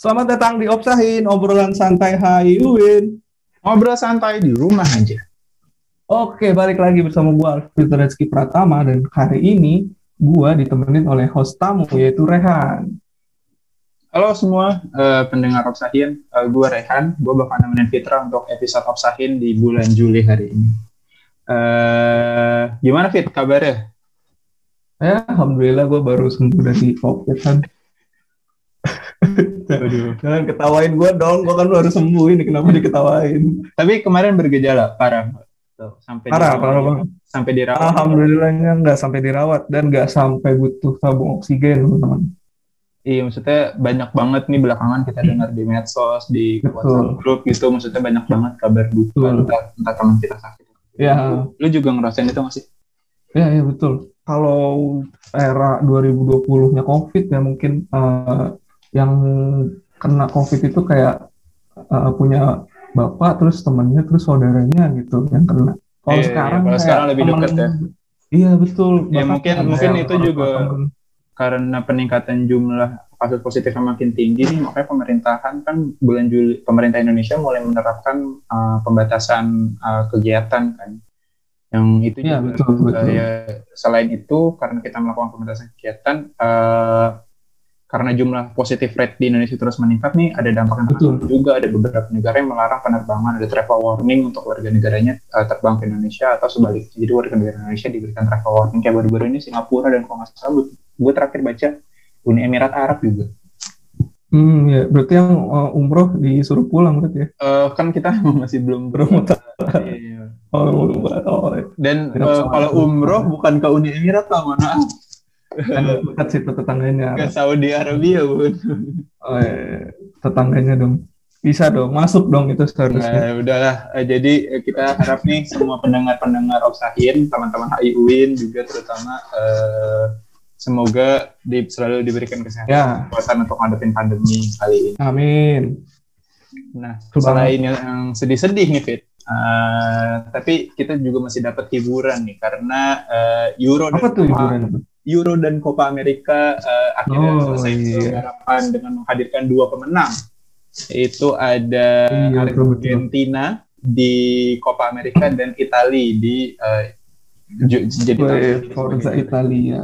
Selamat datang di Opsahin, obrolan santai Hai Uwin. Ngobrol santai di rumah aja. Oke, balik lagi bersama gue Alfred Rezeki Pratama dan hari ini gue ditemenin oleh host tamu yaitu Rehan. Halo semua uh, pendengar Opsahin, uh, gue Rehan. Gue bakal nemenin Fitra untuk episode Opsahin di bulan Juli hari ini. Uh, gimana Fit kabarnya? Ya, alhamdulillah gue baru sembuh dari COVID kan. Jangan ketawain gue dong, gue kan baru sembuh ini kenapa diketawain? Tapi kemarin bergejala parah. Sampai parah, dirawat, parah banget. Sampai dirawat. Alhamdulillahnya nggak sampai dirawat dan nggak sampai butuh tabung oksigen, teman-teman. Iya, maksudnya banyak banget nih belakangan kita dengar di medsos, di Betul. WhatsApp grup gitu, maksudnya banyak banget kabar duka entah, entah teman kita sakit. Ya, Lu juga ngerasain itu masih? ya, ya betul. Kalau era 2020-nya COVID ya mungkin eh, yang kena COVID itu kayak eh, punya bapak, terus temennya, terus saudaranya gitu yang kena. Kalau Iya, sekarang iya, kalau sekarang lebih temen- dekat ya. Iya betul. Ya, mungkin- mungkin itu juga- temen. karena peningkatan jumlah kasus positif yang makin tinggi nih makanya pemerintahan kan bulan Juli pemerintah Indonesia mulai menerapkan uh, pembatasan uh, kegiatan kan yang itu Iya, juga betul, uh, betul. ya, selain itu karena kita melakukan pembatasan kegiatan uh, karena jumlah positif rate di Indonesia terus meningkat nih ada dampak Betul. juga ada beberapa negara yang melarang penerbangan ada travel warning untuk warga negaranya uh, terbang ke Indonesia atau sebaliknya jadi warga negara Indonesia diberikan travel warning kayak baru-baru ini Singapura dan kalau nggak salah gue terakhir baca Uni Emirat Arab juga. Hmm, ya berarti yang eh, umroh disuruh pulang berarti ya. Eh, kan kita masih belum Belum tahu. Iya. Oh, oh, Dan Tidak eh, salah. kalau umroh bukan ke Uni Emirat lah, mana kan dekat situ tetangganya. ke Saudi Arabia bun. Oh, iya. tetangganya dong. Bisa dong, masuk dong itu seharusnya. Nah, udahlah. Eh, jadi eh, kita harap nih semua pendengar-pendengar Opsahin, teman-teman HI UIN juga terutama eh, semoga di, selalu diberikan kesehatan Ya, kekuatan untuk ngadepin pandemi kali ini. amin. Nah, selain yang sedih-sedih nih, Fit. eh, tapi kita juga masih dapat hiburan nih karena eh, Euro Apa tuh hiburan? Euro dan Copa Amerika eh, akhirnya Oh, selesai iya. dengan menghadirkan dua pemenang. Itu ada Iya, betul, betul. Argentina di Copa Amerika dan Italia di ju- jadi Forza Italia.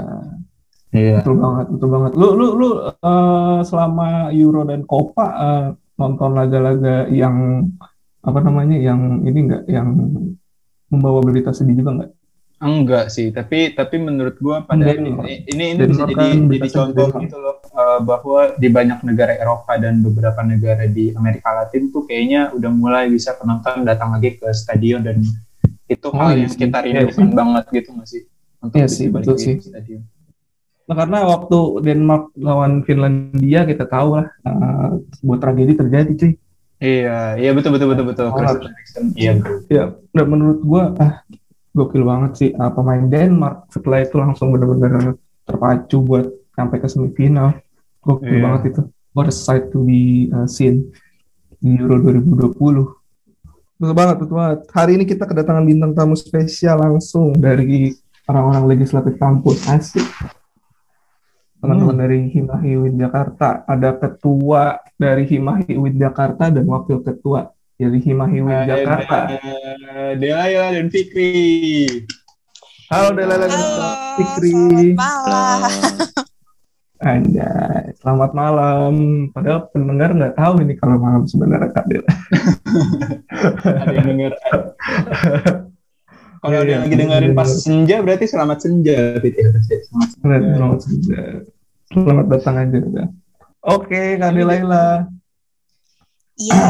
Iya. Betul banget, betul banget. Lu lu lu eh, selama Euro dan Copa eh, nonton laga-laga yang apa namanya yang ini enggak yang membawa berita sedih juga enggak? Enggak sih, tapi tapi menurut gua pada Denmark. ini ini, ini bisa jadi kan jadi contoh Denmark. gitu loh eh, bahwa di banyak negara Eropa dan beberapa negara di Amerika Latin tuh kayaknya udah mulai bisa penonton datang lagi ke stadion dan itu Oh, hal iya yang sih. kita Iya rindukan sih. banget gitu nggak sih? Untuk Iya sih, betul sih. stadion. Nah, karena waktu Denmark lawan Finlandia kita tahu lah eh, sebuah tragedi terjadi cuy. Iya, iya betul betul betul betul. Oh, Eriksen, Iya. Ya, dan menurut gua ah gokil banget sih ah, pemain Denmark setelah itu langsung benar-benar terpacu buat sampai ke semifinal. Gokil Iya. banget itu. What a sight to be uh, seen di Euro 2020. Betul banget, betul banget. Hari ini kita kedatangan bintang tamu spesial langsung dari orang-orang legislatif kampus. Asik. Teman-teman dari Himahi Win Jakarta. Ada ketua dari Himahi Win Jakarta dan wakil ketua dari Himahi Win Ada Jakarta. Delaya dan Fikri. Halo Delala dan Halo, Fikri. selamat malam. Anjay, selamat malam. Padahal pendengar nggak tahu ini kalau malam sebenarnya Kak Del. Ada yang denger. Kalau ada Iya, yang lagi dengerin pas senja berarti selamat senja. Ya, harusnya. Selamat senja. Selamat, saja. Selamat datang aja udah. Oke, Kak Delaila. Iya,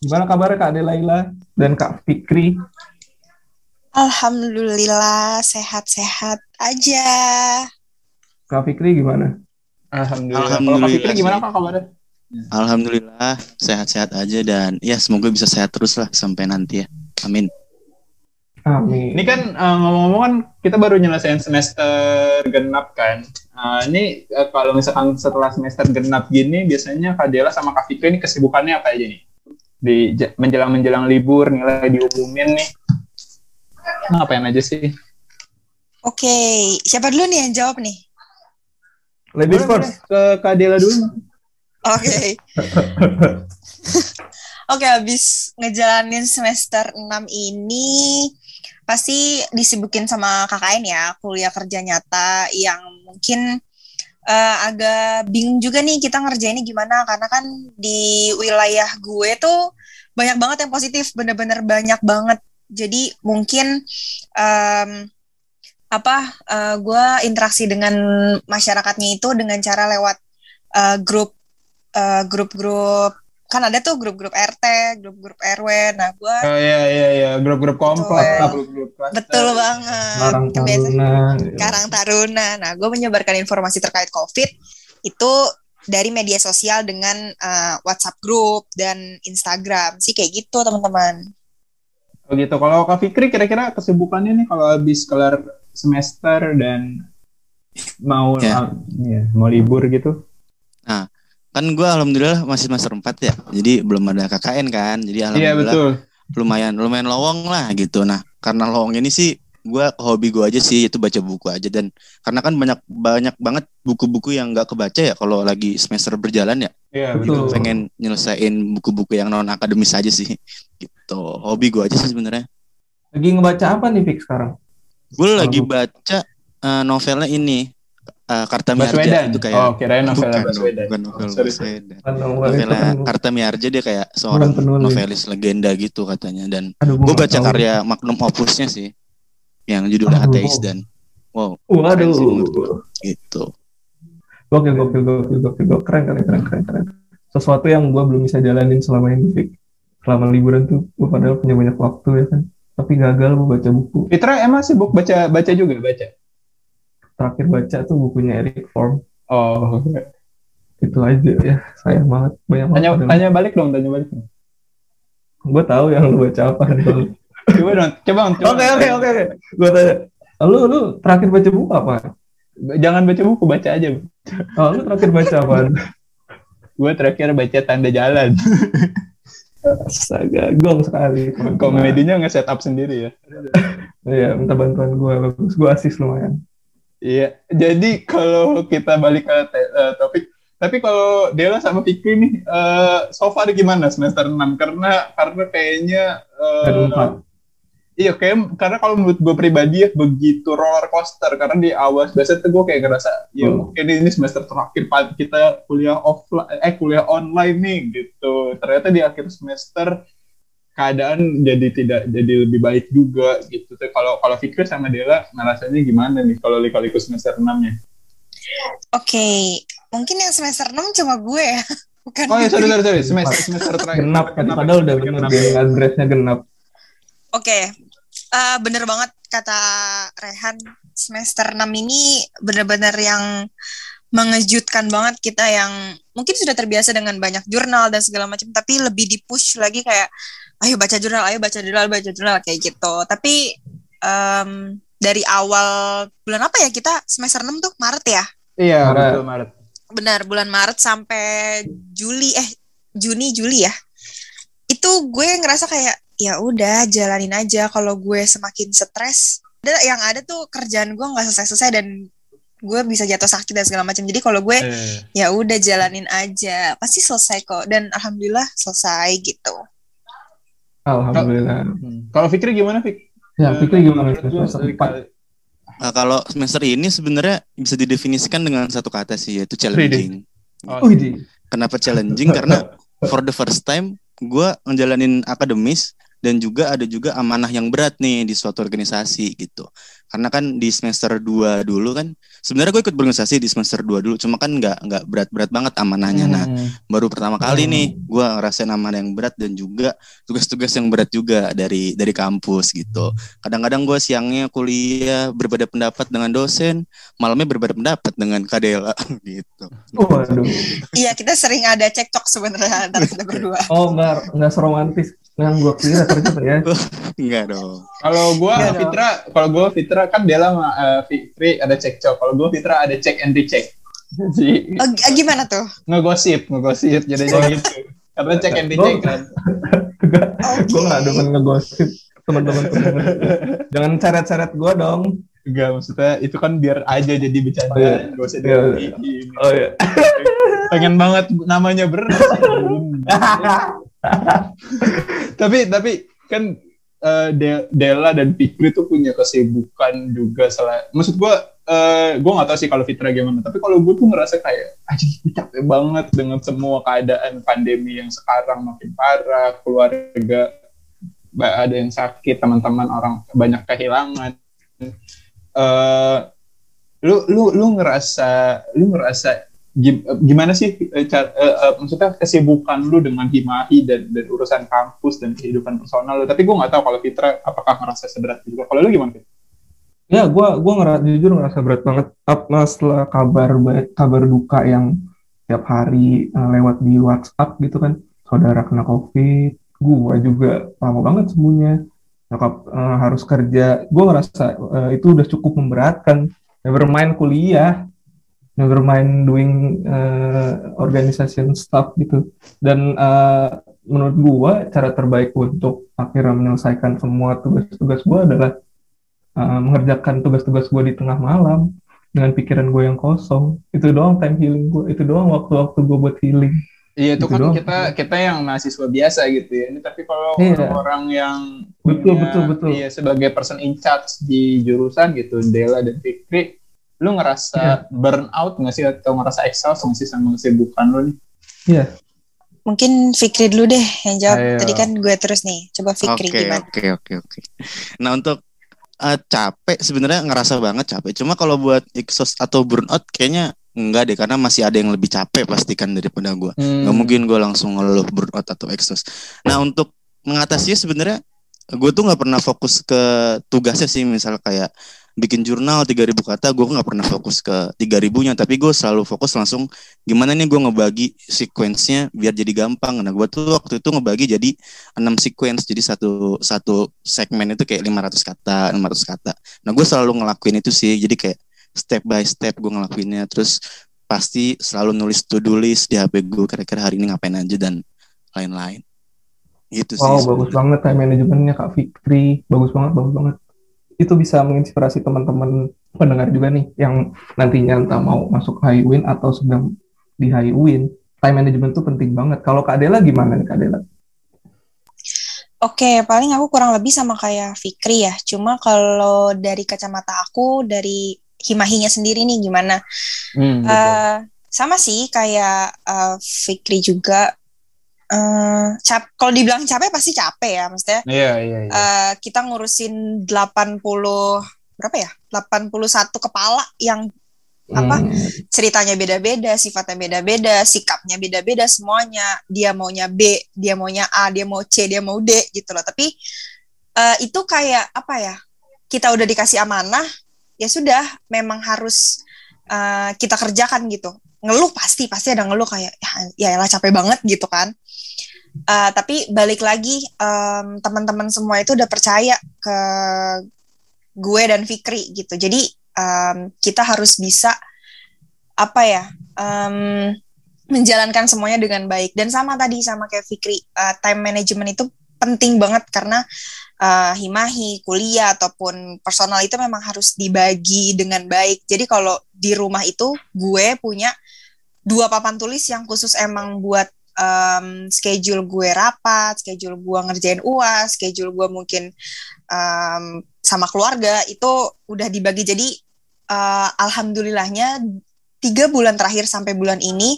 Gimana kabarnya Kak Delaila dan Kak Fikri? alhamdulillah sehat-sehat aja. Kak Fikri gimana? Alhamdulillah. Kalau Kak Alhamdulillah Fikri gimana. Kak kabarnya? Alhamdulillah sehat-sehat aja dan ya semoga bisa sehat terus lah sampai nanti ya. Amin. Amin. Ini kan eh, ngomong-ngomong kan kita baru nyelesain semester genap kan. Eh, ini eh, kalau misalkan setelah semester genap gini biasanya Kak Dela sama Kak Fikri ini kesibukannya apa aja nih? Di ja- menjelang-menjelang libur nilai diumumin nih. Ngapain aja sih? Oke, siapa dulu nih yang jawab nih? Boleh, first. Ke Kak Dela dulu. Oke. Oke, habis ngejalanin semester 6 ini pasti disibukin sama KKN ya, kuliah kerja nyata yang mungkin eh, agak bingung juga nih kita ngerjainnya gimana karena kan di wilayah gue tuh banyak banget yang positif, bener-bener banyak banget. Jadi mungkin em, apa eh, gue interaksi dengan masyarakatnya itu dengan cara lewat eh, grup eh, grup-grup kan ada tuh grup-grup RT, grup-grup RW. Nah, gue Oh iya iya iya, grup-grup komplek, Betul. grup-grup betul banget. Biasa- Taruna. Karang Taruna. Nah, gue menyebarkan informasi terkait COVID itu dari media sosial dengan eh, WhatsApp grup dan Instagram sih kayak gitu teman-teman. Oh gitu. Kalau Kak Fikri kira-kira kesibukannya nih kalau habis kelar semester dan mau Ya. iya, mau libur gitu. Kan gue alhamdulillah masih semester 4 ya. Jadi belum ada KKN kan. Jadi Iya alhamdulillah betul. lumayan lumayan lowong lah gitu. Nah, karena lowong ini sih gue hobi gue aja sih itu baca buku aja dan karena kan banyak banyak banget buku-buku yang nggak kebaca ya kalau lagi semester berjalan ya Iya Betul. betul. pengen nyelesain buku-buku yang non akademis aja sih gitu hobi gue aja sih sebenarnya Lagi ngebaca apa nih Fik sekarang? gue lagi baca eh, novelnya ini eh, Karta Miarja itu kayak Oh, kirain novel bukan, Baswedan. bukan novel Sorry. Baswedan novel Karta Miarja dia kayak seorang penulis. novelis legenda gitu katanya dan Aduh, gue baca tahu. karya magnum opusnya sih yang judulnya Aduh. Ateis dan wow Waduh. sih gitu Gokil, gokil, gokil, gokil, gokil. Keren, keren, keren, keren, keren. Sesuatu yang gue belum bisa jalanin selama ini, Fik. Selama liburan tuh, gue padahal punya banyak waktu ya kan. Tapi gagal gue baca buku. Fitra emang sibuk baca baca juga baca. Terakhir baca tuh bukunya Eric Form. Oh, Itu aja ya, sayang banget. Banyak tanya banget. tanya balik dong, tanya balik. Gue tahu yang lu baca apa. Coba dong, coba dong. Oke, oke, oke. Gue tanya. Lu, lu terakhir baca buku apa? Jangan baca buku, baca aja. Oh, lu terakhir baca apa? Gue terakhir baca Tanda Jalan. Astaga, gong sekali. Komedinya nge setup sendiri ya. Iya, minta bantuan gue. Bagus, gue asis lumayan. Iya, jadi kalau kita balik ke eh, topik, tapi kalau Dela sama Fikri nih, eh, so far gimana semester 6? Karena karena kayaknya empat. iya kayak karena kalau menurut gue pribadi ya begitu roller coaster karena di awal semester tuh gue kayak ngerasa ya Hmm. mungkin ini semester terakhir kita kuliah offline eh kuliah online nih gitu. Ternyata di akhir semester keadaan jadi tidak jadi lebih baik juga gitu. Tapi Kalau kalau Fikri sama Dela ngerasanya gimana nih kalau liku-liku semester 6-nya? Oke, mungkin yang semester 6 cuma gue ya. Bukan Oh ya sorry sorry sorry semester semester terakhir. Genap, kan? padahal udah bener dia addressnya genap. Oke, eh, bener banget kata Rehan. Semester 6 ini bener-bener yang mengejutkan banget kita yang mungkin sudah terbiasa dengan banyak jurnal dan segala macam, tapi lebih di-push lagi kayak, ayo baca jurnal, ayo baca jurnal, baca jurnal, kayak gitu. Tapi em, dari awal bulan apa ya kita semester 6 tuh Maret ya? Iya Maret. betul Maret. Benar, bulan Maret sampai Juli eh Juni Juli ya. Itu gue ngerasa kayak ya udah jalanin aja kalau gue semakin stres. Ada yang ada tuh kerjaan gue nggak selesai-selesai dan gue bisa jatuh sakit dan segala macam. Jadi kalau gue Eh, ya udah jalanin aja, pasti selesai kok dan alhamdulillah selesai gitu. Alhamdulillah. hmm. Kalau Fikri gimana Fik? Ya, Eh, Fikri gimana? Semester empat. Nah, kalau semester ini sebenarnya bisa didefinisikan dengan satu kata sih yaitu challenging Oh. Kenapa challenging? Karena for the first time gue ngejalanin akademis dan juga ada juga amanah yang berat nih di suatu organisasi gitu. Karena kan di semester 2 dulu kan sebenarnya gue ikut berorganisasi di semester 2 dulu cuma kan nggak nggak berat-berat banget amanahnya. Nah, Hmm. baru pertama kali Hmm. nih gue ngerasain amanah yang berat dan juga tugas-tugas yang berat juga dari dari kampus gitu. Kadang-kadang gue siangnya kuliah berbeda pendapat dengan dosen, malamnya berbeda pendapat dengan Kadela gitu. Waduh. Iya kita sering ada cekcok sebenarnya antara kita berdua. Oh, enggak, enggak seromantis yang gua kira ternyata ya. Enggak dong. Kalau gua Iya dong. Fitra, kalau gua Fitra kan Dela sama eh, Fikri ada cekcok. Kalau gua Fitra ada check and recheck. Jadi Oh, g- gimana tuh? ngegosip, ngegosip jadinya gitu. Karena check and recheck kan. Enggak, Oke. gua enggak demen ngegosip teman-teman. Jangan seret-seret gua dong. Enggak, maksudnya itu kan biar aja jadi bercanda, Oh, iya. nggak usah Iya, dibikin. Oh iya. pengen banget namanya berat tapi tapi kan uh, Della dan Fikri tuh punya kesibukan juga salah maksud gue uh, gue gak tahu sih kalau Fitra gimana tapi kalau gue tuh ngerasa kayak aja capek banget dengan semua keadaan pandemi yang sekarang makin parah keluarga ada yang sakit teman-teman orang banyak kehilangan. Uh, lu lu lu ngerasa lu ngerasa gimana sih eh, cara, uh, uh, maksudnya kesibukan lu dengan himahi dan dan urusan kampus dan kehidupan personal lu? Tapi gue nggak tahu kalau Fitra apakah ngerasa seberat juga. Kalau lu gimana Fitra? Ya, gue gua ngerasa jujur ngerasa berat banget. Apa setelah kabar kabar duka yang tiap hari uh, lewat di WhatsApp gitu kan saudara kena COVID, gue juga lama banget semuanya. Nyokap uh, harus kerja, gue ngerasa uh, itu udah cukup memberatkan. Never mind kuliah, never mind doing uh, organization stuff gitu dan uh, menurut gua cara terbaik untuk akhirnya menyelesaikan semua tugas-tugas gua adalah uh, mengerjakan tugas-tugas gua di tengah malam dengan pikiran gue yang kosong itu doang time healing gue itu doang waktu-waktu gue buat healing Iya itu, itu kan doang. kita kita yang mahasiswa biasa gitu ya. Ini tapi kalau iya. orang-orang yang betul punya, betul betul. Iya sebagai person in charge di jurusan gitu, Dela dan Fikri, lu ngerasa yeah. burn out nggak sih atau ngerasa exhaust nggak sih sama kesibukan lu nih? Iya. Yeah. Mungkin Fikri dulu deh yang jawab. Ayo. Tadi kan gue terus nih. Coba Fikri okay, gimana? Oke okay, oke okay, oke. Okay. Nah untuk uh, capek sebenarnya ngerasa banget capek. Cuma kalau buat exhaust atau burn out kayaknya enggak deh karena masih ada yang lebih capek pastikan daripada gue. Hmm. Gak mungkin gue langsung ngeluh burn out atau exhaust. Nah untuk mengatasi sebenarnya gue tuh nggak pernah fokus ke tugasnya sih misal kayak bikin jurnal 3000 kata gue nggak pernah fokus ke 3000 nya tapi gue selalu fokus langsung gimana nih gue ngebagi sequence-nya biar jadi gampang. Nah gue tuh waktu itu ngebagi jadi 6 sequence. Jadi satu satu segmen itu kayak 500 kata 600 kata. Nah gue selalu ngelakuin itu sih. Jadi kayak step by step gue ngelakuinnya. Terus pasti selalu nulis to do list di HP gue kira-kira hari ini ngapain aja dan lain-lain. Gitu wow, sih bagus banget time manajemennya Kak Fikri. Bagus banget bagus banget itu bisa menginspirasi teman-teman pendengar juga nih yang nantinya entah mau masuk high win atau sedang di high win time management itu penting banget kalau Kak Adela gimana nih Kak Adela? Oke, paling aku kurang lebih sama kayak Fikri ya. Cuma kalau dari kacamata aku, dari himahinya sendiri nih gimana? Hmm, uh, sama sih kayak uh, Fikri juga Uh, cap kalau dibilang capek pasti capek ya maksudnya. Iya, iya, iya. Uh, kita ngurusin 80 berapa ya? 81 kepala yang hmm. apa ceritanya beda-beda, sifatnya beda-beda, sikapnya beda-beda semuanya. Dia maunya B, dia maunya A, dia mau C, dia mau D gitu loh. Tapi uh, itu kayak apa ya? Kita udah dikasih amanah, ya sudah memang harus uh, kita kerjakan gitu. Ngeluh pasti pasti ada ngeluh kayak ya ya lah capek banget gitu kan Uh, tapi balik lagi um, teman-teman semua itu udah percaya ke gue dan Fikri gitu. Jadi um, kita harus bisa apa ya um, menjalankan semuanya dengan baik. Dan sama tadi sama kayak Fikri, uh, time management itu penting banget karena uh, himahi, kuliah ataupun personal itu memang harus dibagi dengan baik. Jadi kalau di rumah itu gue punya dua papan tulis yang khusus emang buat um, schedule gue rapat, schedule gue ngerjain uas, schedule gue mungkin um, sama keluarga itu udah dibagi. Jadi uh, alhamdulillahnya tiga bulan terakhir sampai bulan ini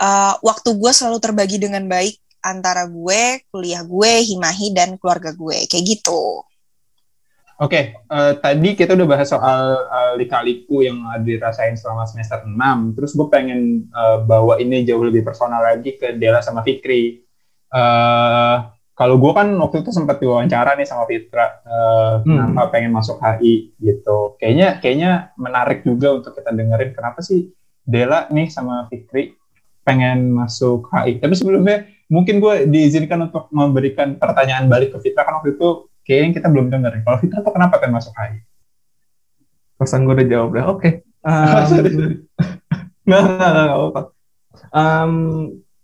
uh, waktu gue selalu terbagi dengan baik antara gue, kuliah gue, himahi dan keluarga gue kayak gitu. Oke, okay, uh, eh, tadi kita udah bahas soal uh, lika-liku yang dirasain selama semester 6. Terus gue pengen uh, bawa ini jauh lebih personal lagi ke Dela sama Fikri. Uh, kalau gue kan waktu itu sempat diwawancara nih sama Fitra, uh, hmm. kenapa pengen masuk HI gitu. Kayaknya kayaknya menarik juga untuk kita dengerin kenapa sih Dela nih sama Fikri pengen masuk HI. Tapi sebelumnya mungkin gue diizinkan untuk memberikan pertanyaan balik ke Fitra kan waktu itu kayaknya kita belum dengar. Kalau Vita tuh kenapa kan masuk HI? Pesan gue udah jawab deh. Oke. Okay. Um, nggak, nggak, nggak, apa Um,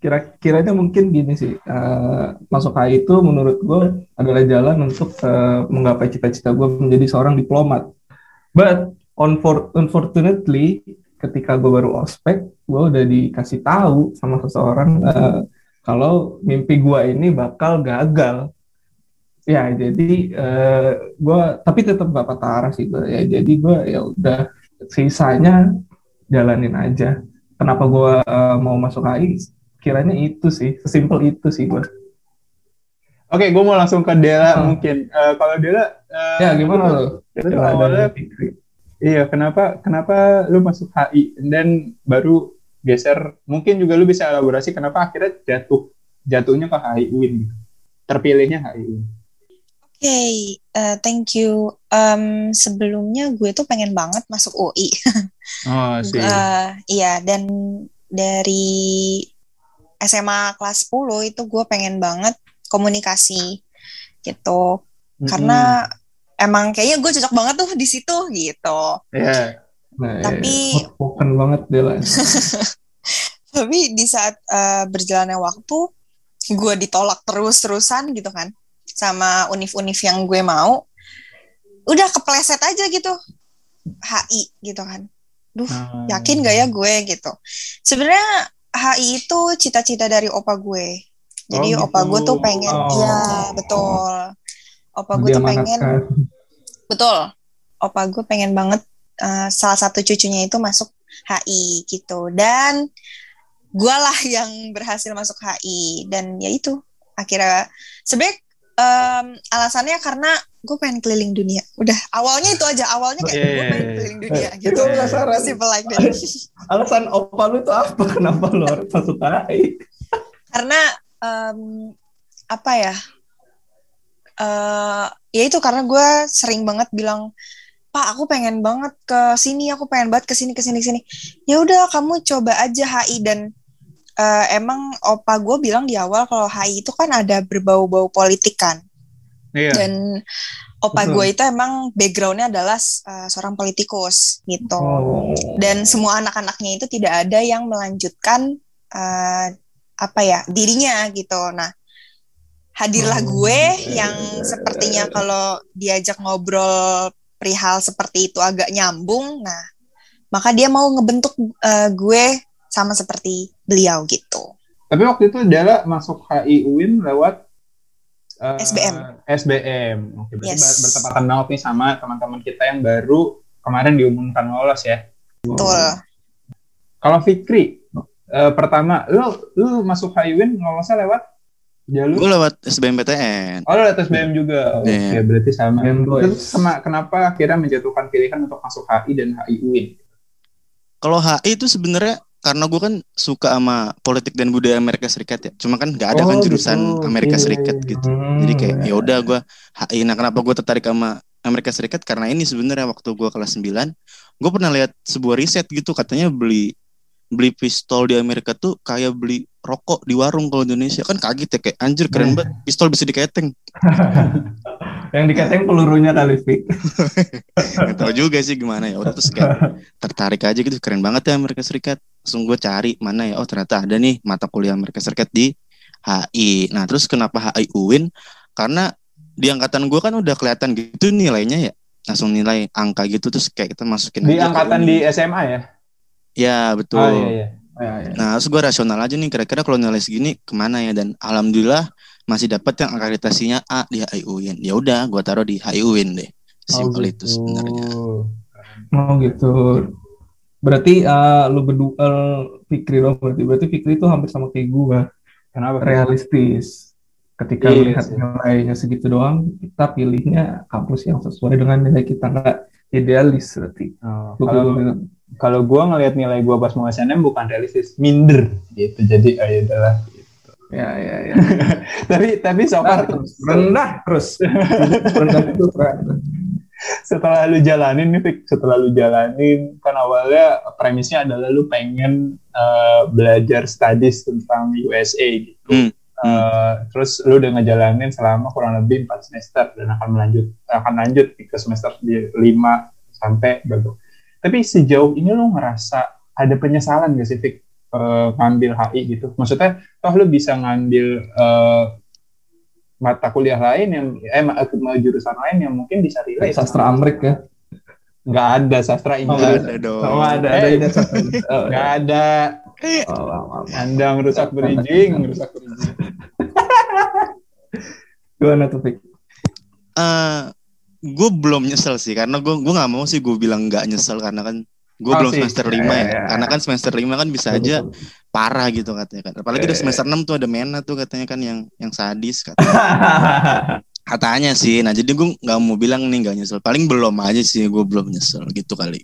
kira-kiranya mungkin gini sih. Uh, masuk HI itu menurut gue adalah jalan untuk uh, menggapai cita-cita gue menjadi seorang diplomat. But unfor unfortunately, ketika gue baru ospek, gue udah dikasih tahu sama seseorang uh, kalau mimpi gue ini bakal gagal ya jadi uh, gue tapi tetap gak patah arah sih gue ya jadi gue ya udah sisanya jalanin aja kenapa gue uh, mau masuk HI kiranya itu sih sesimpel itu sih gue Oke, gue mau langsung ke Dela hmm. mungkin. Uh, kalau Dela, uh, ya gimana lo? Awalnya, iya kenapa kenapa lu masuk HI dan baru geser? Mungkin juga lu bisa elaborasi kenapa akhirnya jatuh jatuhnya ke HI UIN gitu. Terpilihnya HI UIN. Oke, okay, uh, thank you. Um, sebelumnya gue tuh pengen banget masuk UI. oh, sih. Uh, iya, dan dari SMA kelas 10 itu gue pengen banget komunikasi gitu mm-hmm. karena emang kayaknya gue cocok banget tuh di situ gitu yeah. nah, tapi open banget Dela tapi di saat uh, berjalannya waktu gue ditolak terus-terusan gitu kan sama univ-univ yang gue mau udah kepleset aja gitu HI gitu kan duh hmm. yakin gak ya gue gitu sebenarnya HI itu cita-cita dari opa gue jadi oh, opa gue tuh gitu. pengen, oh. ya betul. Opa gue tuh pengen, betul. Opa gue pengen banget uh, salah satu cucunya itu masuk HI gitu. Dan gue lah yang berhasil masuk HI. Dan ya itu akhirnya sebenarnya um, alasannya karena gue pengen keliling dunia. Udah awalnya itu aja awalnya kayak yeah. gue pengen keliling dunia gitu. Itu penasaran. Simple like that. Alasan opa lu itu apa? Kenapa lu harus masuk HI? Karena um, apa ya uh, ya itu karena gue sering banget bilang pak aku pengen banget ke sini aku pengen banget ke sini ke sini sini ya udah kamu coba aja HI dan uh, emang opa gue bilang di awal kalau HI itu kan ada berbau-bau politik kan. Iya. dan opa gue itu emang backgroundnya adalah uh, seorang politikus gitu. Oh. dan semua anak-anaknya itu tidak ada yang melanjutkan uh, apa ya dirinya gitu. Nah hadirlah oh, gue yang sepertinya kalau diajak ngobrol perihal seperti itu agak nyambung nah maka dia mau ngebentuk uh, gue sama seperti beliau gitu. Tapi waktu itu Dela masuk HI UIN lewat uh, eh, SBM SBM oke berarti yes. bertepatan banget nih sama teman-teman kita yang baru kemarin diumumkan lolos ya. Betul. Kalau Fikri uh, pertama lu lu masuk Highwin ngolosnya lewat jalur? Gue lewat SBMPTN oh lewat SBM juga. Yeah. oke berarti sama. Terus sama kenapa akhirnya menjatuhkan pilihan untuk masuk HI dan HI UIN? Kalau HI itu sebenarnya karena gue kan suka sama politik dan budaya Amerika Serikat ya. Cuma kan nggak ada kan oh, kan jurusan gitu. Amerika iya, Serikat iya, gitu. Hmm, Jadi kayak ya udah gue HI. Nah kenapa gue tertarik sama Amerika Serikat? Karena ini sebenarnya waktu gue kelas 9 gue pernah lihat sebuah riset gitu katanya beli beli pistol di Amerika tuh kayak beli rokok di warung kalau Indonesia kan kaget ya kayak anjir keren banget pistol bisa diketeng yang diketeng pelurunya kali Fik Gak tau juga sih gimana ya udah terus kayak tertarik aja gitu keren banget ya Amerika Serikat langsung gue cari mana ya oh ternyata ada nih mata kuliah Amerika Serikat di HI nah terus kenapa HI UIN karena di angkatan gue kan udah kelihatan gitu nilainya ya langsung nilai angka gitu terus kayak kita masukin di angkatan di SMA ya Ya betul. Oh, iya, iya. Oh, iya, iya. Nah, terus gue rasional aja nih kira-kira kalau nilai segini ke mana ya dan alhamdulillah masih dapat yang akreditasinya A di HIUIN. Ya udah, gue taruh di HIUIN deh. Simpel oh, gitu. itu sebenarnya. Oh gitu. Berarti uh, lu berdua uh, Fikri dong berarti. Berarti Fikri itu hampir sama kayak gue. Kenapa? Realistis. Ketika yes, iya lihat nilainya segitu doang, kita pilihnya kampus yang sesuai dengan nilai kita nggak idealis berarti. Oh, kalau, kalau gue ngelihat nilai gue pas mau SNM bukan realistis, minder gitu. Jadi ayo ya adalah gitu. Ya ya ya. tapi tapi so far terus rendah terus. rendah terus. Setelah lu jalanin nih, setelah lu jalanin kan awalnya premisnya adalah lu pengen uh, belajar studies tentang USA gitu. Hmm. Uh, terus lu udah ngejalanin selama kurang lebih 4 semester dan akan melanjut akan lanjut ke semester di 5 sampai baru tapi sejauh ini lo ngerasa ada penyesalan gak sih, Fik, uh, ngambil HI gitu? Maksudnya, toh lo bisa ngambil uh, mata kuliah lain yang, eh, jurusan lain yang mungkin bisa relate. Sastra Amrik ya? Nggak ada sastra Oh, Inggris. nggak ada dong. Oh, ada, ada Eh. Oh, Nggak ada. oh, maaf, maaf. Anda merusak bridging, merusak bridging. Gimana tuh, Fik? eh gue belum nyesel sih karena gue gue nggak mau sih gue bilang nggak nyesel karena kan gue Oh, belum sih. semester Ya, lima ya, ya, ya. karena kan semester lima kan bisa aja parah gitu katanya kan apalagi di ya, semester 6 tuh ada Mena tuh katanya kan yang yang sadis katanya, katanya sih nah jadi gue nggak mau bilang nih nggak nyesel paling belum aja sih gue belum nyesel gitu kali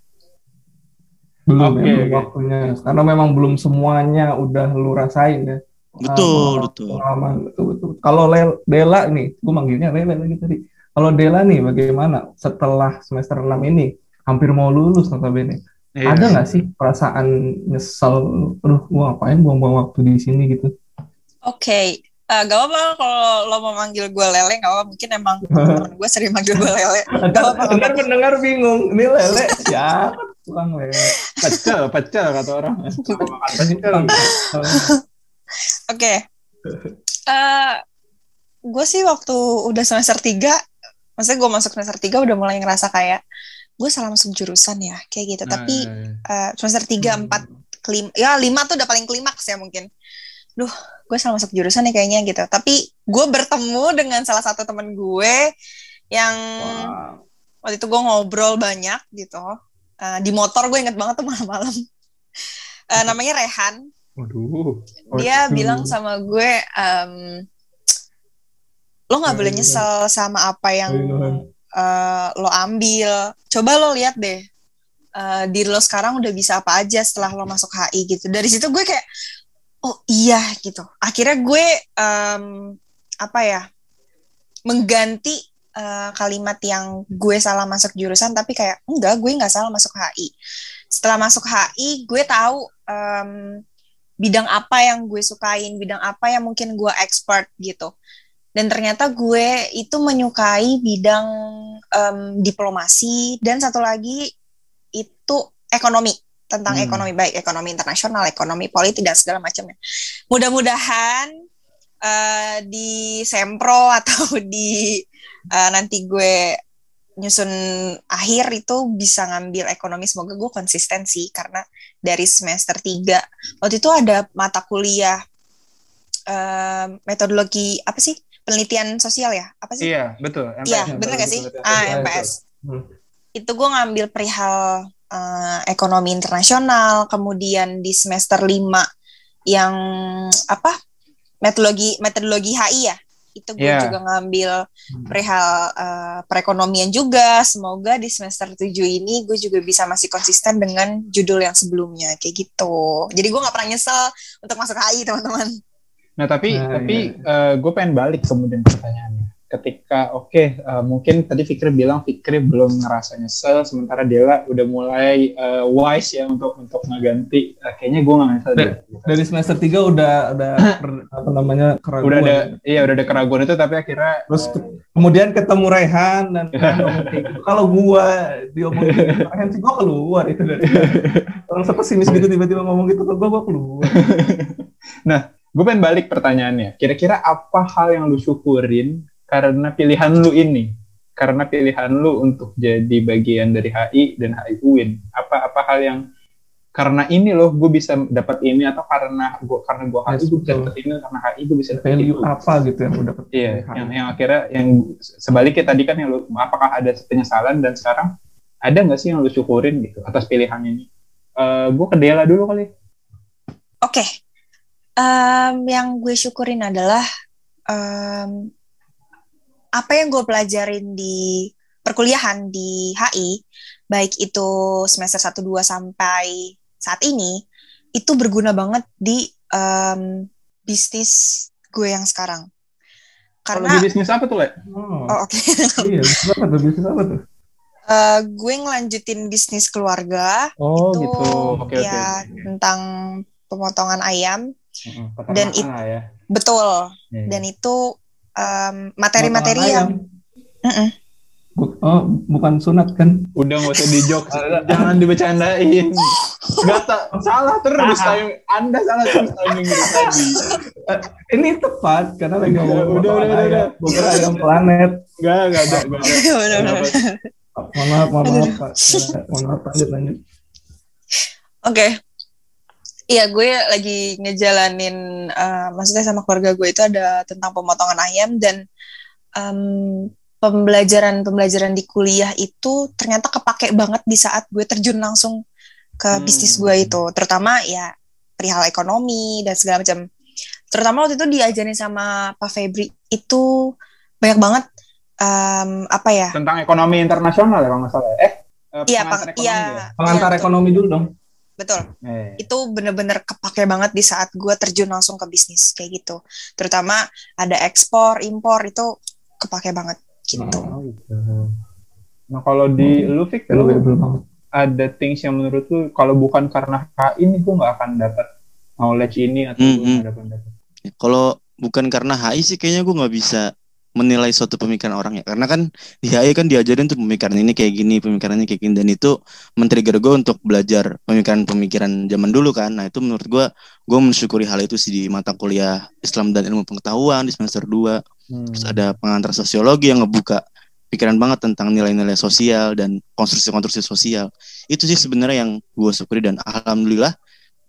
belum Oke, ya, belum waktunya. Karena memang belum semuanya udah lu rasain ya. betul Pengalaman- betul Pengalaman, betul, betul. Kalau Dela nih, gue manggilnya Lele lagi tadi. Kalau Dela nih bagaimana setelah semester 6 ini? Hampir mau lulus notabene. Iya. Ada nggak sih perasaan nyesel, aduh gue ngapain buang-buang waktu di sini gitu? Oke, Eh, gak apa-apa kalau lo mau manggil gue lele, gak apa mungkin emang temen gue sering manggil gue lele. Gak apa-apa. Pendengar bingung, ini Lele siapa? Tukang Lele. Pecel, pecel kata orang. Oke. Eh, gue sih waktu udah semester 3, maksudnya gue masuk semester 3 udah mulai ngerasa kayak gue salah masuk jurusan ya, kayak gitu. Tapi eh, semester 3, 4, kelim ya 5 tuh udah paling klimaks ya mungkin. Duh, gue salah masuk jurusan nih kayaknya gitu. Tapi gue bertemu dengan salah satu temen gue yang Wah. waktu itu gue ngobrol banyak gitu. Eh, di motor gue inget banget tuh malam-malam. Eh, namanya Rehan. Waduh. Dia Waduh. bilang sama gue, em, lo nggak boleh Waduh. nyesel sama apa yang Waduh. Eh, lo ambil. Coba lo lihat deh, eh, diri lo sekarang udah bisa apa aja setelah lo masuk HI gitu. Dari situ gue kayak, oh iya gitu. Akhirnya gue em, apa ya, mengganti eh, kalimat yang gue salah masuk jurusan, tapi kayak enggak, gue nggak salah masuk HI. Setelah masuk HI, gue tahu em, bidang apa yang gue sukain, bidang apa yang mungkin gue expert gitu. Dan ternyata gue itu menyukai bidang em, diplomasi dan satu lagi itu ekonomi tentang Hmm. ekonomi baik ekonomi internasional, ekonomi politik dan segala macamnya. Mudah-mudahan eh, di sempro atau di eh, nanti gue nyusun akhir itu bisa ngambil ekonomi semoga gue konsisten sih karena dari semester 3 waktu itu ada mata kuliah eh, metodologi apa sih penelitian sosial ya apa sih Iya, betul. Iya, MPS, bener gak sih? Ah, betul. MPS. Hmm. Itu gue ngambil perihal eh, ekonomi internasional, kemudian di semester 5 yang apa? metodologi metodologi HI ya. Itu gue Iya. juga ngambil perihal eh, perekonomian juga. Semoga di semester 7 ini gue juga bisa masih konsisten dengan judul yang sebelumnya kayak gitu. Jadi gue nggak pernah nyesel untuk masuk HI, teman-teman. Nah tapi Nah, tapi gue pengen balik kemudian pertanyaannya. Ketika oke eh, mungkin tadi Fikri bilang Fikri belum ngerasa nyesel, sementara Dela udah mulai eh, wise ya untuk untuk ngeganti. Eh, kayaknya gue nggak nyesel. deh. Dari semester 3 udah ada per- apa namanya keraguan. Udah ada iya udah ada keraguan itu tapi akhirnya Terus ke- kemudian ketemu Rehan dan gitu. kalau gua diomongin Rehan sih gua keluar itu dari orang sepesimis gitu tiba-tiba ngomong gitu ke gua gua keluar. gue pengen balik pertanyaannya. Kira-kira apa hal yang lu syukurin karena pilihan lu ini? Karena pilihan lu untuk jadi bagian dari HI dan HI UIN. Apa apa hal yang karena ini loh gue bisa dapat ini atau karena gue karena gue HI Yes, gue bisa dapat ini karena HI gue bisa dapat Value itu. apa gitu yang udah dapet Iya, yang yang akhirnya yang sebaliknya tadi kan yang lu apakah ada penyesalan dan sekarang ada nggak sih yang lu syukurin gitu atas pilihan ini? Eh gue ke Dela dulu kali. Oke, Em, yang gue syukurin adalah em, apa yang gue pelajarin di perkuliahan di HI, baik itu semester 1, 2 sampai saat ini, itu berguna banget di em, bisnis gue yang sekarang. Kalau Karena, di bisnis apa tuh, Le? Oh, oh, oke, iya, bisnis apa tuh? Bisnis apa tuh? Eh, gue ngelanjutin bisnis keluarga, Oh itu gitu. Oke oke. ya tentang pemotongan ayam, Heeh, Dan peternakan it- lah ya. betul. Iya, Dan itu em, materi-materi yang ayam. Mm-mm. Bu- oh, bukan sunat kan? Udah nggak usah dijok, jangan dibecandain. Gak tak salah terus timing. Anda salah terus timing tadi. Eh, ini tepat karena lagi ngomong Udah, udah, udah, udah. bukan ayam planet. Gak, gak ada, gak ada. Mohon maaf, mohon maaf, Pak. Ya, mohon maaf, lanjut, lanjut. Oke. Iya, gue lagi ngejalanin, uh, maksudnya sama keluarga gue itu ada tentang pemotongan ayam dan um, pembelajaran-pembelajaran di kuliah itu ternyata kepake banget di saat gue terjun langsung ke Hmm. bisnis gue itu, terutama ya perihal ekonomi dan segala macam. Terutama waktu itu diajarin sama Pak Febri itu banyak banget um, apa ya? Tentang ekonomi internasional ya kalau nggak salah. Eh, eh, Iya, pengantar peng- ekonomi iya, ya? Pengantar iya, betul. ekonomi dulu dong. Betul. Eh. itu bener-bener kepake banget di saat gue terjun langsung ke bisnis kayak gitu. Terutama ada ekspor, impor itu kepake banget gitu. Oh, gitu. Nah kalau di lu Fik, Lu belum ada things yang menurut lu kalau bukan karena HI ini gue nggak akan dapat knowledge ini atau gue Mm-mm. nggak dapat dapat. Kalau bukan karena HI sih kayaknya gue nggak bisa menilai suatu pemikiran orang ya. Karena kan di HI kan diajarin tuh pemikiran ini kayak gini, pemikirannya kayak gini dan itu men-trigger gue untuk belajar pemikiran-pemikiran zaman dulu kan. Nah itu menurut gue, gue mensyukuri hal itu sih di mata kuliah Islam dan ilmu pengetahuan di semester 2 Hmm. Terus ada pengantar sosiologi yang ngebuka pikiran banget tentang nilai-nilai sosial dan konstruksi-konstruksi sosial. Itu sih sebenarnya yang gue syukuri dan alhamdulillah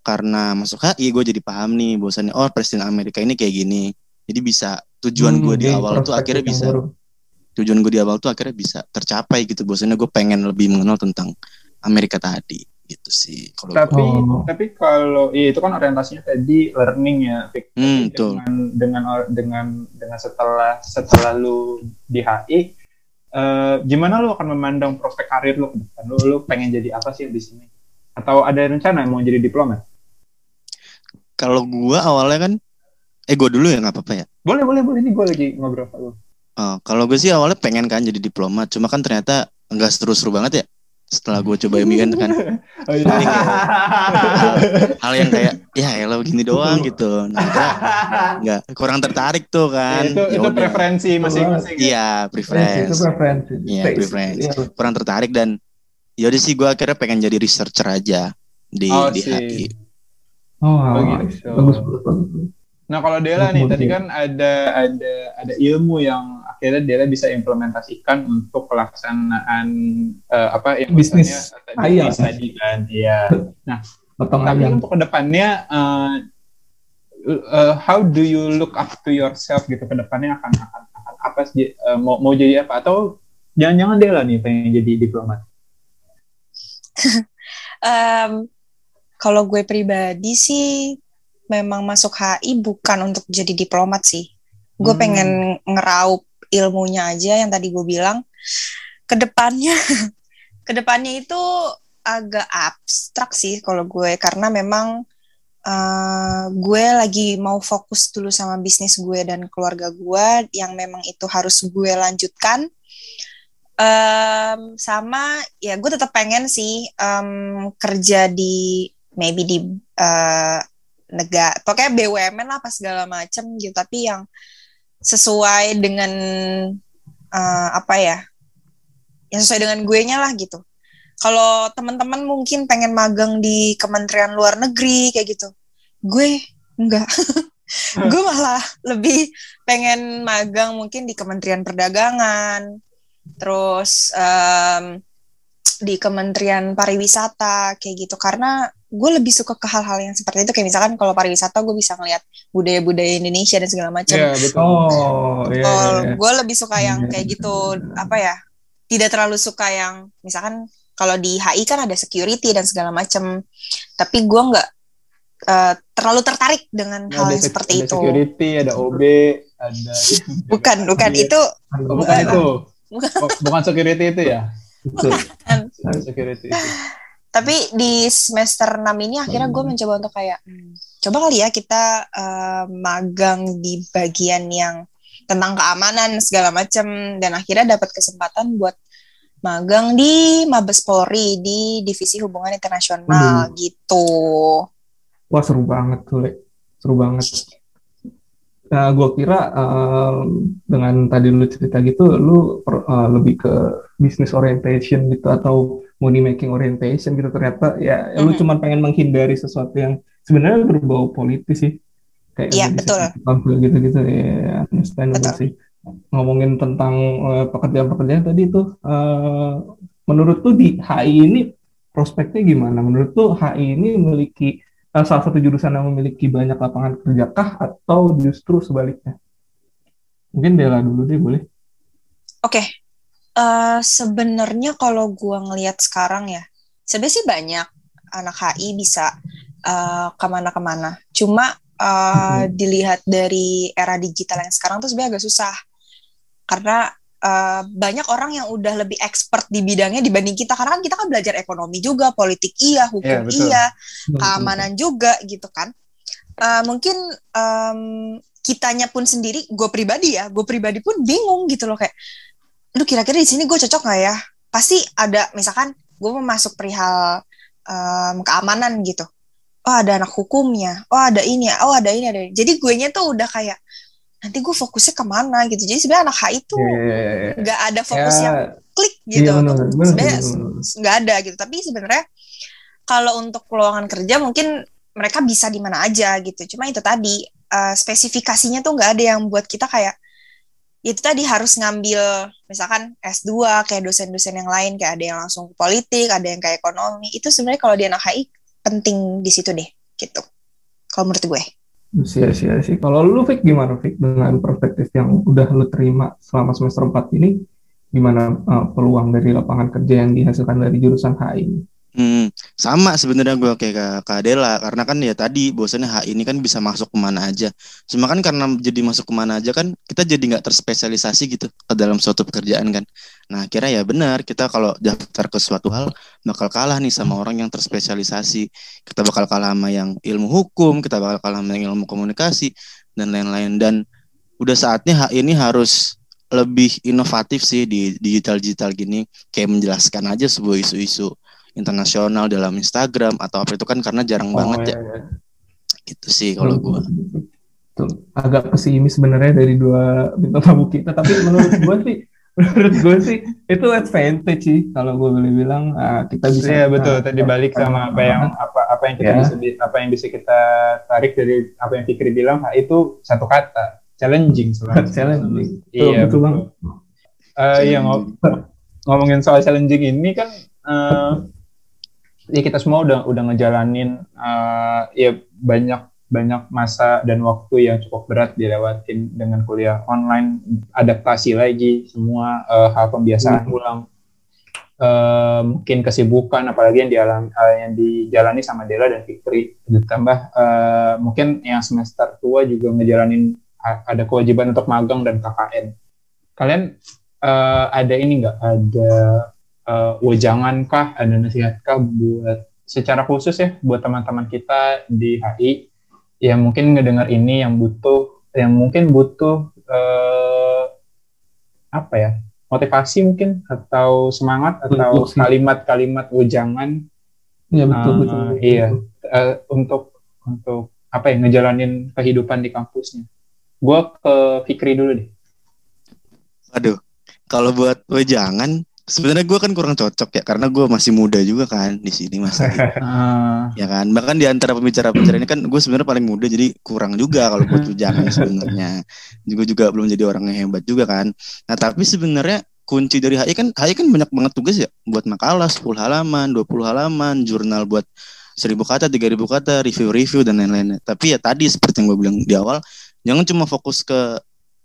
karena masuk HI gue jadi paham nih bahwasannya oh presiden Amerika ini kayak gini. Jadi bisa tujuan Hmm, gue di awal tuh akhirnya bisa baru. tujuan gue di awal tuh akhirnya bisa tercapai gitu. Bahwasannya gue pengen lebih mengenal tentang Amerika tadi gitu sih. Kalau Tapi Oh. tapi kalau iya, itu kan orientasinya tadi learning ya, Hmm, dengan dengan or- dengan dengan setelah setelah lu di HI eh, gimana lu akan memandang prospek karir lu ke depan? Lu, lu pengen jadi apa sih di sini? Atau ada rencana mau jadi diplomat? kalau gue awalnya kan, eh gue dulu ya nggak apa-apa ya. Boleh, boleh, boleh. Ini gue lagi ngobrol sama lu. Oh, kalau gue sih awalnya pengen kan jadi diplomat, cuma kan ternyata enggak seru-seru banget ya. Setelah gue coba kan kan Oh, iya. Hal, hal yang kayak ya elah begini doang gitu. Nah, nggak kurang tertarik tuh kan. itu Ya itu udah. preferensi masing-masing. ya? Iya, Preferensi, itu preference. preferensi. Iya, Taste. preference. Iya. Kurang tertarik dan ya udah sih gue akhirnya pengen jadi researcher aja di Oh, di. HI. Oh, Oh, gitu. bagus, bagus, bagus. Nah kalau Dela nih tadi kan ada ada ada ilmu yang akhirnya Dela bisa implementasikan untuk pelaksanaan eh, apa yang Bisnis ayam. bisnis tadi kan. Iya. Potong Tapi ayam. untuk ke depannya eh, eh, how do you look up to yourself gitu ke depannya akan akan, akan apa sih eh, mau mau jadi apa atau jangan-jangan Dela nih pengen jadi diplomat? Em, kalau gue pribadi sih memang masuk HI bukan untuk jadi diplomat sih. Gue Hmm. pengen ngeraup ilmunya aja yang tadi gue bilang. Ke depannya, ke depannya itu agak abstrak sih kalau gue karena memang eh, gue lagi mau fokus dulu sama bisnis gue dan keluarga gue yang memang itu harus gue lanjutkan. Em, sama ya gue tetap pengen sih em, kerja di maybe di eh, negara pokoknya BUMN lah apa segala macem gitu. Tapi yang sesuai dengan eh, apa ya yang sesuai dengan gue nya lah gitu. Kalau teman-teman mungkin pengen magang di Kementerian Luar Negeri kayak gitu. Gue enggak. Gue malah lebih pengen magang mungkin di Kementerian Perdagangan. Terus em, di Kementerian Pariwisata kayak gitu karena gue lebih suka ke hal-hal yang seperti itu kayak misalkan kalau pariwisata gue bisa ngeliat budaya-budaya Indonesia dan segala macam Iya betul. Oh, iya, Kalau iya, iya. gue lebih suka yang Iya. kayak gitu apa ya tidak terlalu suka yang misalkan kalau di HI kan ada security dan segala macam tapi gue nggak eh, terlalu tertarik dengan hal Ada yang seperti ada itu security, ada OB, ada bukan bukan Iya. itu Oh, bukan itu. Bukan. Oh, bukan security itu ya? Security tapi di semester 6 ini akhirnya gue mencoba untuk kayak hmm, coba kali ya kita eh, magang di bagian yang tentang keamanan segala macam dan akhirnya dapat kesempatan buat magang di Mabes Polri di divisi hubungan internasional gitu. Wah seru banget tuh, Le. Seru banget. Nah, gua kira em, dengan tadi lu cerita gitu, lu per- eh, lebih ke business orientation gitu atau money making orientation gitu. Ternyata ya lu Mhm. cuma pengen menghindari sesuatu yang sebenarnya berbau politis sih. Kayak Iya, tadi betul. konflik gitu-gitu ya, understandable Betul. sih. Ngomongin tentang eh, pekerjaan-pekerjaan tadi tuh, eh, menurut tuh di HI ini prospeknya gimana? Menurut tuh HI ini memiliki uh, salah satu jurusan yang memiliki banyak lapangan kerja kah atau justru sebaliknya? Mungkin Dela dulu deh boleh. Oke, okay. uh, sebenarnya kalau gua ngelihat sekarang ya, sebenarnya sih banyak anak HI bisa uh, ke mana-kemana. Cuma uh, hmm. dilihat dari era digital yang sekarang tuh sebenarnya agak susah karena uh, banyak orang yang udah lebih expert di bidangnya dibanding kita. Karena kan kita kan belajar ekonomi juga politik iya hukum yeah, iya keamanan juga gitu kan. Uh, mungkin um, kitanya pun sendiri gue pribadi ya gue pribadi pun bingung gitu loh kayak lu kira-kira di sini gue cocok nggak ya? Pasti ada misalkan gue mau masuk perihal um, keamanan gitu. Oh ada anak hukumnya. Oh ada ini oh ada ini ada ini. jadi gue nya tuh udah kayak nanti gue fokusnya ke mana gitu. Jadi sebenarnya anak HI tuh iya, iya, iya, nggak yeah, ada fokus yeah. yang klik gitu. yeah, sebenarnya nggak ada gitu. Tapi sebenarnya kalau untuk peluangan kerja mungkin mereka bisa di mana aja gitu. Cuma itu tadi uh, spesifikasinya tuh nggak ada yang buat kita kayak itu tadi harus ngambil misalkan S2 kayak dosen-dosen yang lain kayak ada yang langsung ke politik ada yang kayak ekonomi. Itu sebenarnya kalau di anak HI penting di situ deh gitu. Kalau menurut gue Sia sia sih. Kalau lu Fik gimana Fik dengan perspektif yang udah lu terima selama semester 4 ini gimana uh, peluang dari lapangan kerja yang dihasilkan dari jurusan HI ini? Hmm, sama sebenarnya gue kayak Kak Adela karena kan ya tadi bosannya HI ini kan bisa masuk ke mana aja. Cuma kan karena jadi masuk ke mana aja kan kita jadi nggak terspesialisasi gitu ke dalam suatu pekerjaan kan. Nah kira ya benar kita kalau daftar ke suatu hal bakal kalah nih sama orang yang terspesialisasi. Kita bakal kalah sama yang ilmu hukum, kita bakal kalah sama yang ilmu komunikasi dan lain-lain. Dan udah saatnya HI ini harus lebih inovatif sih di digital-digital gini kayak menjelaskan aja sebuah isu-isu internasional dalam Instagram atau apa itu kan karena jarang oh, banget ya. iya, ya. Gitu sih kalau gua. Tuh, agak pesimis sebenarnya dari dua bintang tamu kita, tapi menurut gua sih menurut gue sih itu advantage sih kalau gue boleh bilang uh, kita bisa iya betul tadi balik sama apa yang apa apa yang kita yeah. bisa apa yang bisa kita tarik dari apa yang Fikri bilang ah, itu satu kata challenging sebenarnya challenging iya betul, betul bang uh, iya ngomongin soal challenging ini kan uh, ya kita semua udah udah ngejalanin uh, ya banyak banyak masa dan waktu yang cukup berat dilewatin dengan kuliah online adaptasi lagi semua uh, hal pembiasaan hmm. ulang. Uh, mungkin kesibukan apalagi yang dialami uh, yang dijalani sama Dela dan Fikri. Ditambah uh, mungkin yang semester tua juga ngejalanin ada kewajiban untuk magang dan KKN kalian uh, ada ini nggak? Ada uh, wejangan kah, ada nasihat kah buat secara khusus ya buat teman-teman kita di HI yang mungkin ngedengar ini yang butuh yang mungkin butuh uh, apa ya motivasi mungkin atau semangat atau kalimat-kalimat wejangan. Ya betul uh, betul, betul iya uh, untuk untuk apa ya ngejalanin kehidupan di kampusnya. Gue ke Fikri dulu deh. Aduh kalau buat wejangan sebenarnya gue kan kurang cocok ya karena gue masih muda juga kan di sini mas. Ah. ya kan? Bahkan di antara pembicara-pembicara ini kan gue sebenarnya paling muda jadi kurang juga kalau buat jangan sebenarnya. Gue juga belum jadi orang yang hebat juga kan. Nah tapi sebenarnya kunci dari HI kan HI kan banyak banget tugas ya. Buat makalah 10 halaman 20 halaman jurnal buat seribu kata tiga ribu kata review-review dan lain-lain tapi ya tadi seperti yang gue bilang di awal jangan cuma fokus ke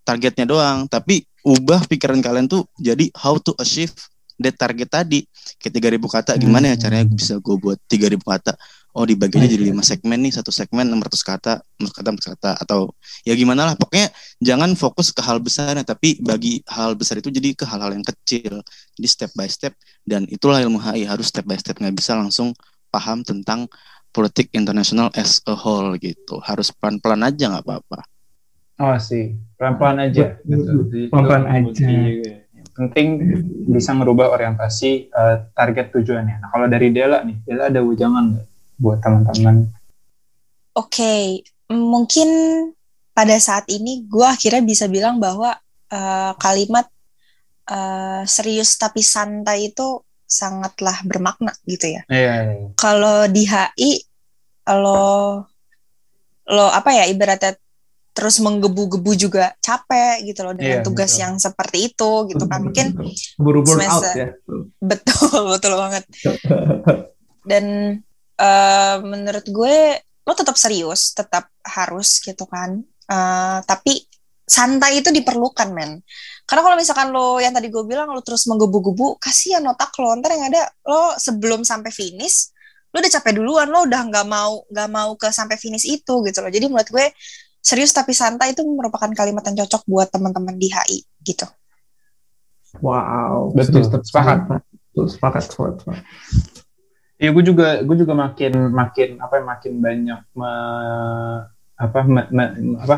targetnya doang. Tapi ubah pikiran kalian tuh jadi how to achieve that target tadi. Ke 3000 kata gimana ya hmm. caranya bisa gue buat 3000 kata? Oh dibaginya jadi lima segmen nih satu segmen 600 kata 600 kata 600 kata atau ya gimana lah. Pokoknya jangan fokus ke hal besar tapi bagi hal besar itu jadi ke hal-hal yang kecil. Jadi step by step dan itulah ilmu HI harus step by step. Nggak bisa langsung paham tentang politik internasional as a whole gitu. Harus pelan-pelan aja nggak apa-apa Oh sih, pelan-pelan aja. Gitu. Pelan-pelan aja. Penting bisa merubah orientasi uh, target tujuannya. Nah kalau dari Dela nih, Dela ada ujangan nggak buat teman-teman? Oke, okay. mungkin pada saat ini gue akhirnya bisa bilang bahwa uh, kalimat uh, serius tapi santai itu sangatlah bermakna gitu ya. Iya. iya. Kalau di HI, lo lo apa ya ibaratnya terus menggebu-gebu juga capek gitu loh dengan Iya, tugas betul. yang seperti itu gitu kan. Mungkin buru burn out semester- ya. betul betul banget. Dan eh, menurut gue lo tetap serius tetap harus gitu kan. Eh, tapi santai itu diperlukan men. Karena kalau misalkan lo yang tadi gue bilang lo terus menggebu-gebu kasihan otak lo. Ntar yang ada lo sebelum sampai finish lo udah capek duluan lo udah nggak mau nggak mau ke sampai finish itu gitu loh. Jadi menurut gue serius tapi santai itu merupakan kalimat yang cocok buat teman-teman di HI gitu Wow, Betul, serius, sepakat. Betul, sepakat, sepakat, sepakat. Iya, gue juga gue juga makin makin apa ya, makin banyak me- apa me- me- apa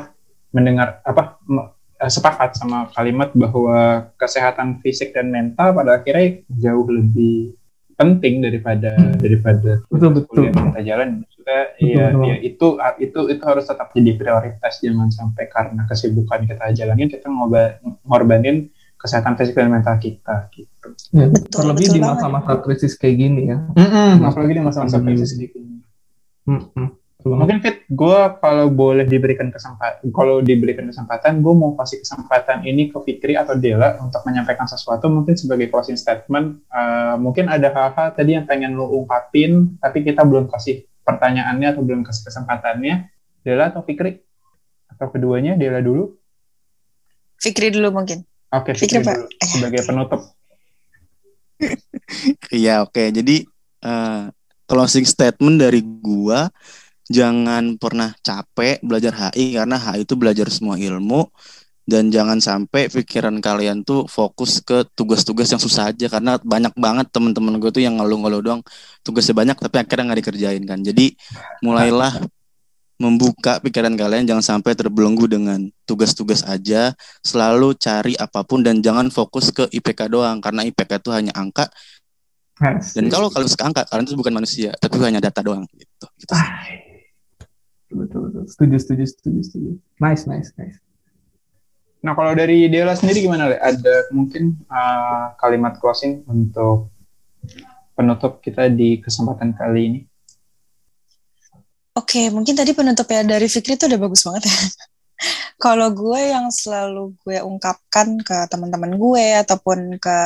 mendengar apa me- eh, sepakat sama kalimat bahwa kesehatan fisik dan mental pada akhirnya jauh lebih penting daripada daripada Betul, betul. yang kita jalan. Maksudnya iya iya, itu itu itu harus tetap jadi prioritas jangan sampai karena kesibukan kita jalanin kita ngorbanin kesehatan fisik dan mental kita gitu. Ya, Betul, terlebih betul di masa-masa krisis kayak gini ya. apalagi di masa-masa Pandemi. krisis sedikit ini. Mm-mm. Betul banget. Mungkin Fit, gue kalau boleh diberikan kesempatan, kalau diberikan kesempatan, gue mau kasih kesempatan ini ke Fikri atau Dela untuk menyampaikan sesuatu, mungkin sebagai closing statement. eh, mungkin ada hal-hal tadi yang pengen lo ungkapin, tapi kita belum kasih pertanyaannya atau belum kasih kesempatannya. Dela atau Fikri? Atau keduanya, Dela dulu? Fikri dulu mungkin Oke, Fikri, Fikri Pak. dulu sebagai penutup. Iya oke. Jadi eh, closing statement dari gua jangan pernah capek belajar HI karena HI itu belajar semua ilmu dan jangan sampai pikiran kalian tuh fokus ke tugas-tugas yang susah aja karena banyak banget teman-teman gue tuh yang ngeluh-ngeluh doang tugasnya banyak tapi akhirnya nggak dikerjain kan. Jadi mulailah membuka pikiran kalian jangan sampai terbelenggu dengan tugas-tugas aja selalu cari apa pun dan jangan fokus ke IPK doang karena IPK itu hanya angka Yes. dan kalau kalian suka angka, kalian itu bukan manusia, tapi hanya data doang gitu. gitu. Ah, betul, betul. Setuju, setuju, setuju, setuju. Nice, nice, nice. Nah, kalau dari Dela sendiri gimana, Le? Ada mungkin eh, kalimat closing untuk penutup kita di kesempatan kali ini? Oke, mungkin tadi penutupnya dari Fikri itu udah bagus banget ya. Kalau gue yang selalu gue ungkapkan ke teman-teman gue ataupun ke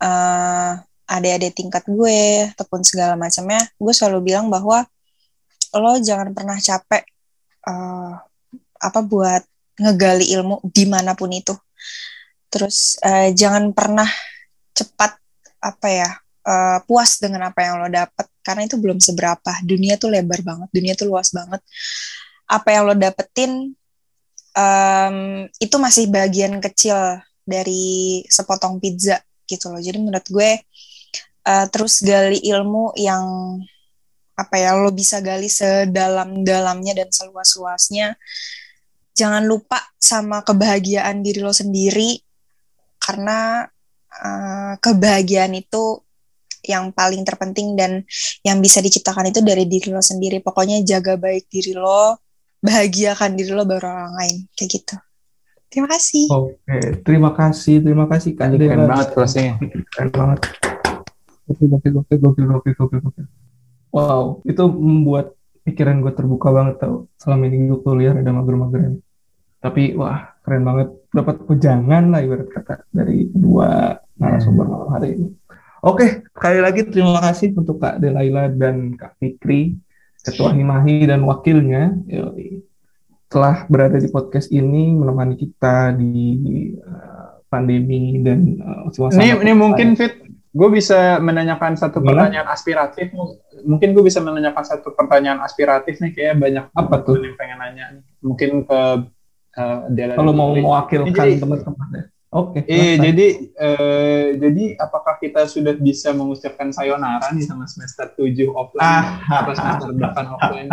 eh, adik-adik tingkat gue ataupun segala macamnya, gue selalu bilang bahwa lo jangan pernah capek eh, apa buat ngegali ilmu di mana pun itu. Terus eh, jangan pernah cepat apa ya eh, puas dengan apa yang lo dapet karena itu belum seberapa. Dunia tuh lebar banget, dunia tuh luas banget. Apa yang lo dapetin em, itu masih bagian kecil dari sepotong pizza gitu loh. Jadi menurut gue eh, terus gali ilmu yang apa ya lo bisa gali sedalam-dalamnya dan seluas-luasnya. Jangan lupa sama kebahagiaan diri lo sendiri karena eh, kebahagiaan itu yang paling terpenting dan yang bisa diciptakan itu dari diri lo sendiri. Pokoknya jaga baik diri lo, bahagiakan diri lo baru orang lain kayak gitu. Terima kasih. Oke, terima kasih, terima kasih Keren Dela. banget closingnya. Keren banget. Gokil, gokil, gokil, gokil, gokil, gokil. Wow, itu membuat pikiran gue terbuka banget tau. Selama ini gue kuliah ada mager-mageran. Tapi wah, keren banget. Dapat pejangan lah ibarat kata dari kedua narasumber malam hari ini. Oke, sekali lagi terima kasih untuk Kak Delaila dan Kak Fikri, Ketua Himahi dan wakilnya. Yoi. Telah berada di podcast ini menemani kita di uh, pandemi dan uh, suasana. Ini, ini mungkin Fit, gue bisa menanyakan satu Gimana? pertanyaan aspiratif. Mungkin gue bisa menanyakan satu pertanyaan aspiratif nih, kayak banyak Apa tuh? yang pengen nanya. nih. Mungkin ke eh, Dela. Kalau mau mewakilkan Jadi- teman-teman ya. Oke. Iya, silahkan. jadi eh, jadi apakah kita sudah bisa mengucapkan sayonara nih sama semester 7 offline Ah. atau semester 8 offline?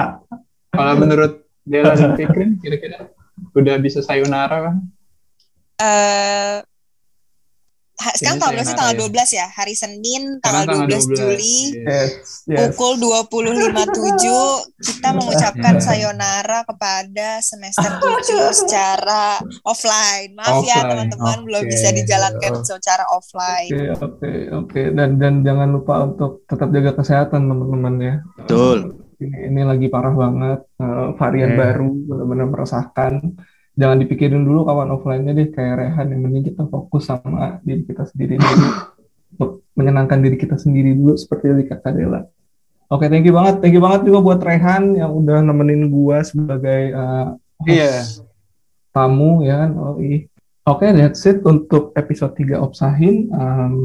Kalau menurut Dela dan Fikrin kira-kira udah bisa sayonara kan? Eh, ha- sekarang tanggal berapa sih? Tanggal ya. 12 ya. Hari Senin tanggal 12 Juli. Yes, yes. Pukul 20.57 kita mengucapkan sayonara kepada semester 7 secara offline. Maaf ya Offline, teman-teman belum oke. bisa dijalankan secara offline. Oke, oke, oke. Dan dan jangan lupa untuk tetap jaga kesehatan teman-teman ya. Betul. Ini, ini lagi parah banget. Uh, varian Yeah. baru benar-benar meresahkan. Jangan dipikirin dulu kawan offline-nya deh kayak Rehan yang penting kita fokus sama diri kita sendiri dulu untuk menyenangkan diri kita sendiri dulu seperti dari Kak Dela. Oke, thank you banget. Thank you banget juga buat Rehan yang udah nemenin gua sebagai uh, host Iya. tamu ya kan. Oh, iya. Oke, that's it untuk episode 3 Opsahin. Um,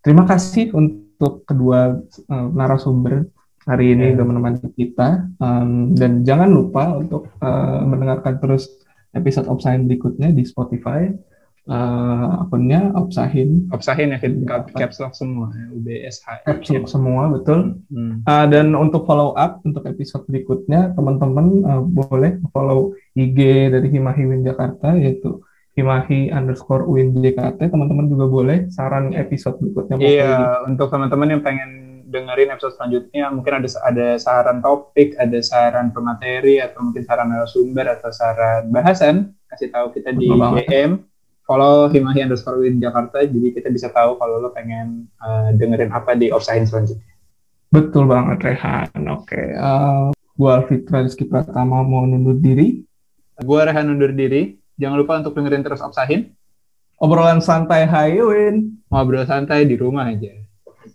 terima kasih untuk kedua uh, narasumber hari ini Ya. udah menemani kita. Um, dan jangan lupa untuk uh, mendengarkan terus episode Opsahin berikutnya di Spotify. Uh, akunnya Opsahin. Opsahin ya cap- caps lock semua ya, UBSH. Caps lock semua, betul. Hmm. Uh, dan untuk follow up untuk episode berikutnya, teman-teman uh, boleh follow IG dari Himahi Win Jakarta yaitu Himahi underscore Win JKT. Teman-teman juga boleh saran episode berikutnya Iya, gitu. untuk teman-teman yang pengen dengerin episode selanjutnya, mungkin ada ada saran topik, ada saran pemateri, atau mungkin saran narasumber atau saran bahasan, kasih tahu kita di. DM. Follow Himahi underscore Win Jakarta, jadi kita bisa tahu kalau lo pengen uh, dengerin apa di Offside selanjutnya. Betul banget Rehan. Oke, uh, gua Alfitra Rizky Pratama mau nundur diri. Gue Rehan undur diri. Jangan lupa untuk dengerin terus Offside. Obrolan santai, hai Win. Ngobrol santai di rumah aja.